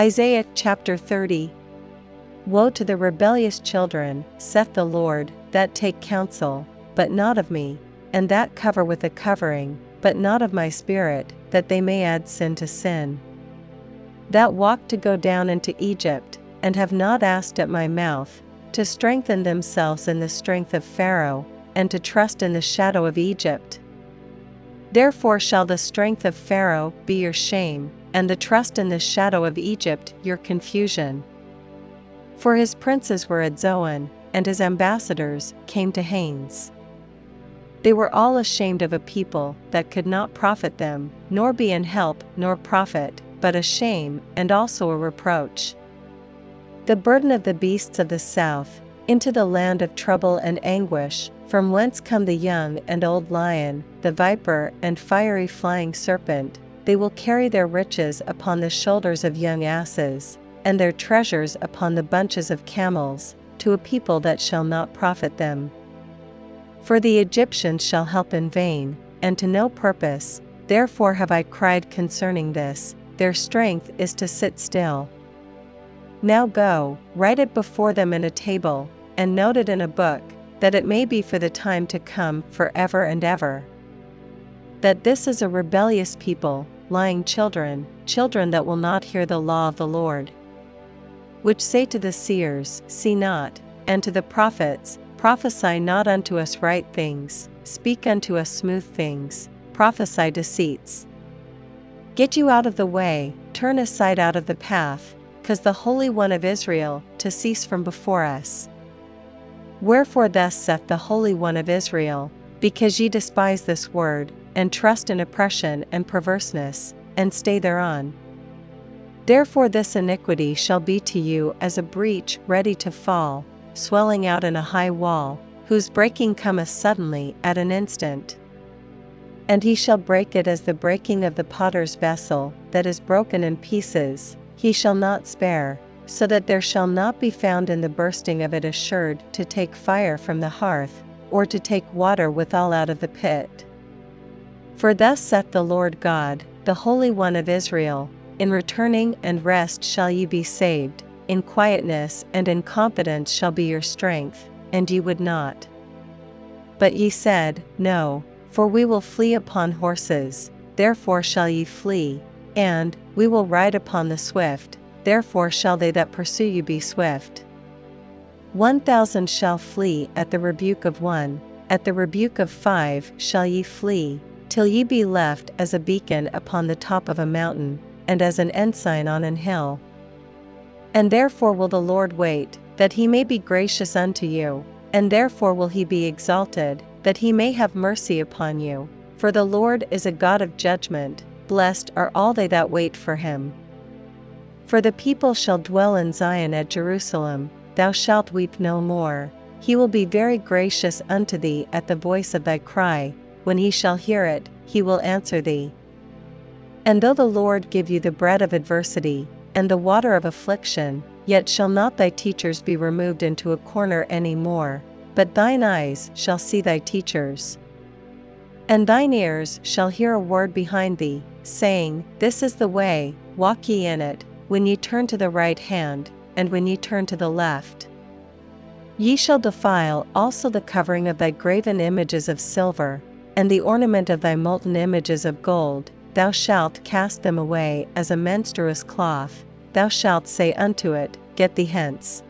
Isaiah chapter 30 Woe to the rebellious children, saith the Lord, that take counsel, but not of me, and that cover with a covering, but not of my spirit, that they may add sin to sin. That walk to go down into Egypt, and have not asked at my mouth, to strengthen themselves in the strength of Pharaoh, and to trust in the shadow of Egypt. Therefore shall the strength of Pharaoh be your shame, and the trust in the shadow of Egypt your confusion. For his princes were at Zoan, and his ambassadors came to Hanes. They were all ashamed of a people that could not profit them, nor be an help nor profit, but a shame and also a reproach. The burden of the beasts of the south, into the land of trouble and anguish, from whence come the young and old lion, the viper and fiery flying serpent, they will carry their riches upon the shoulders of young asses, and their treasures upon the bunches of camels, to a people that shall not profit them. For the Egyptians shall help in vain, and to no purpose, therefore have I cried concerning this, their strength is to sit still. Now go, write it before them in a table, and note it in a book, that it may be for the time to come for ever and ever. That this is a rebellious people, lying children, children that will not hear the law of the Lord. Which say to the seers, See not, and to the prophets, Prophesy not unto us right things, speak unto us smooth things, prophesy deceits. Get you out of the way, turn aside out of the path, cause the Holy One of Israel to cease from before us. Wherefore thus saith the Holy One of Israel, because ye despise this word, and trust in oppression and perverseness, and stay thereon. Therefore this iniquity shall be to you as a breach ready to fall, swelling out in a high wall, whose breaking cometh suddenly at an instant. And he shall break it as the breaking of the potter's vessel, that is broken in pieces, he shall not spare, so that there shall not be found in the bursting of it a sherd to take fire from the hearth, or to take water withal out of the pit. For thus saith the Lord God, the Holy One of Israel, In returning and rest shall ye be saved, in quietness and in confidence shall be your strength, and ye would not. But ye said, No, for we will flee upon horses, therefore shall ye flee, and, We will ride upon the swift, therefore shall they that pursue you be swift. One thousand shall flee at the rebuke of one, at the rebuke of five shall ye flee, till ye be left as a beacon upon the top of a mountain, and as an ensign on an hill. And therefore will the Lord wait, that he may be gracious unto you, and therefore will he be exalted, that he may have mercy upon you. For the Lord is a God of judgment, blessed are all they that wait for him. For the people shall dwell in Zion at Jerusalem, thou shalt weep no more. He will be very gracious unto thee at the voice of thy cry, when he shall hear it, he will answer thee. And though the Lord give you the bread of adversity, and the water of affliction, yet shall not thy teachers be removed into a corner any more, but thine eyes shall see thy teachers. And thine ears shall hear a word behind thee, saying, This is the way, walk ye in it, when ye turn to the right hand, and when ye turn to the left. Ye shall defile also the covering of thy graven images of silver, and the ornament of thy molten images of gold, thou shalt cast them away as a menstruous cloth, thou shalt say unto it, Get thee hence.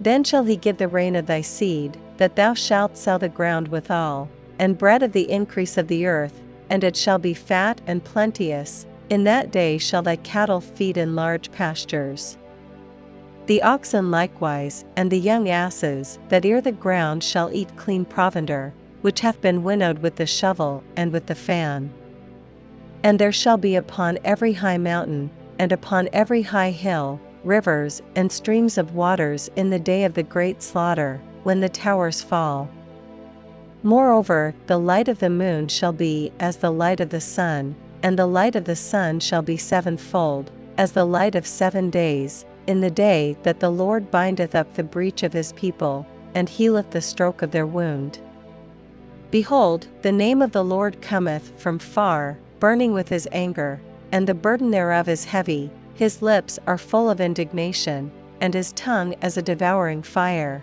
Then shall he give the rain of thy seed, that thou shalt sow the ground withal, and bread of the increase of the earth, and it shall be fat and plenteous, in that day shall thy cattle feed in large pastures. The oxen likewise, and the young asses, that ear the ground shall eat clean provender, which hath been winnowed with the shovel and with the fan. And there shall be upon every high mountain, and upon every high hill, rivers and streams of waters in the day of the great slaughter, when the towers fall. Moreover, the light of the moon shall be as the light of the sun, and the light of the sun shall be sevenfold, as the light of seven days, in the day that the Lord bindeth up the breach of his people, and healeth the stroke of their wound. Behold, the name of the Lord cometh from far, burning with his anger, and the burden thereof is heavy, His lips are full of indignation, and his tongue as a devouring fire.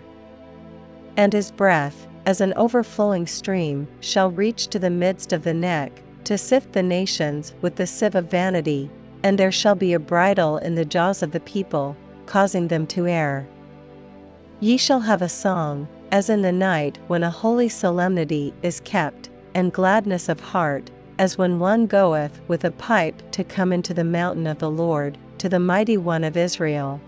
And his breath, as an overflowing stream, shall reach to the midst of the neck, to sift the nations with the sieve of vanity, and there shall be a bridle in the jaws of the people, causing them to err. Ye shall have a song, as in the night when a holy solemnity is kept, and gladness of heart, as when one goeth with a pipe to come into the mountain of the Lord, to the mighty one of Israel.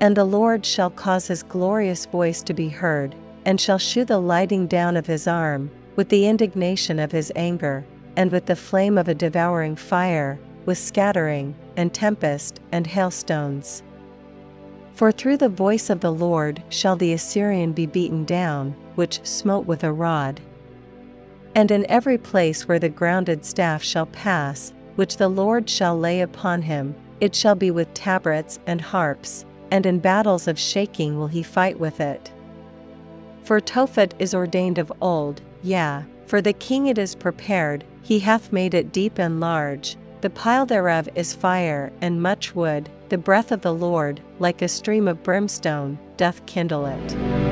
And the Lord shall cause his glorious voice to be heard, and shall shew the lighting down of his arm, with the indignation of his anger, and with the flame of a devouring fire, with scattering, and tempest, and hailstones. For through the voice of the Lord shall the Assyrian be beaten down, which smote with a rod. And in every place where the grounded staff shall pass, which the Lord shall lay upon him, it shall be with tabrets and harps, and in battles of shaking will he fight with it. For Tophet is ordained of old, yea, for the king it is prepared, he hath made it deep and large, the pile thereof is fire and much wood, the breath of the Lord, like a stream of brimstone, doth kindle it.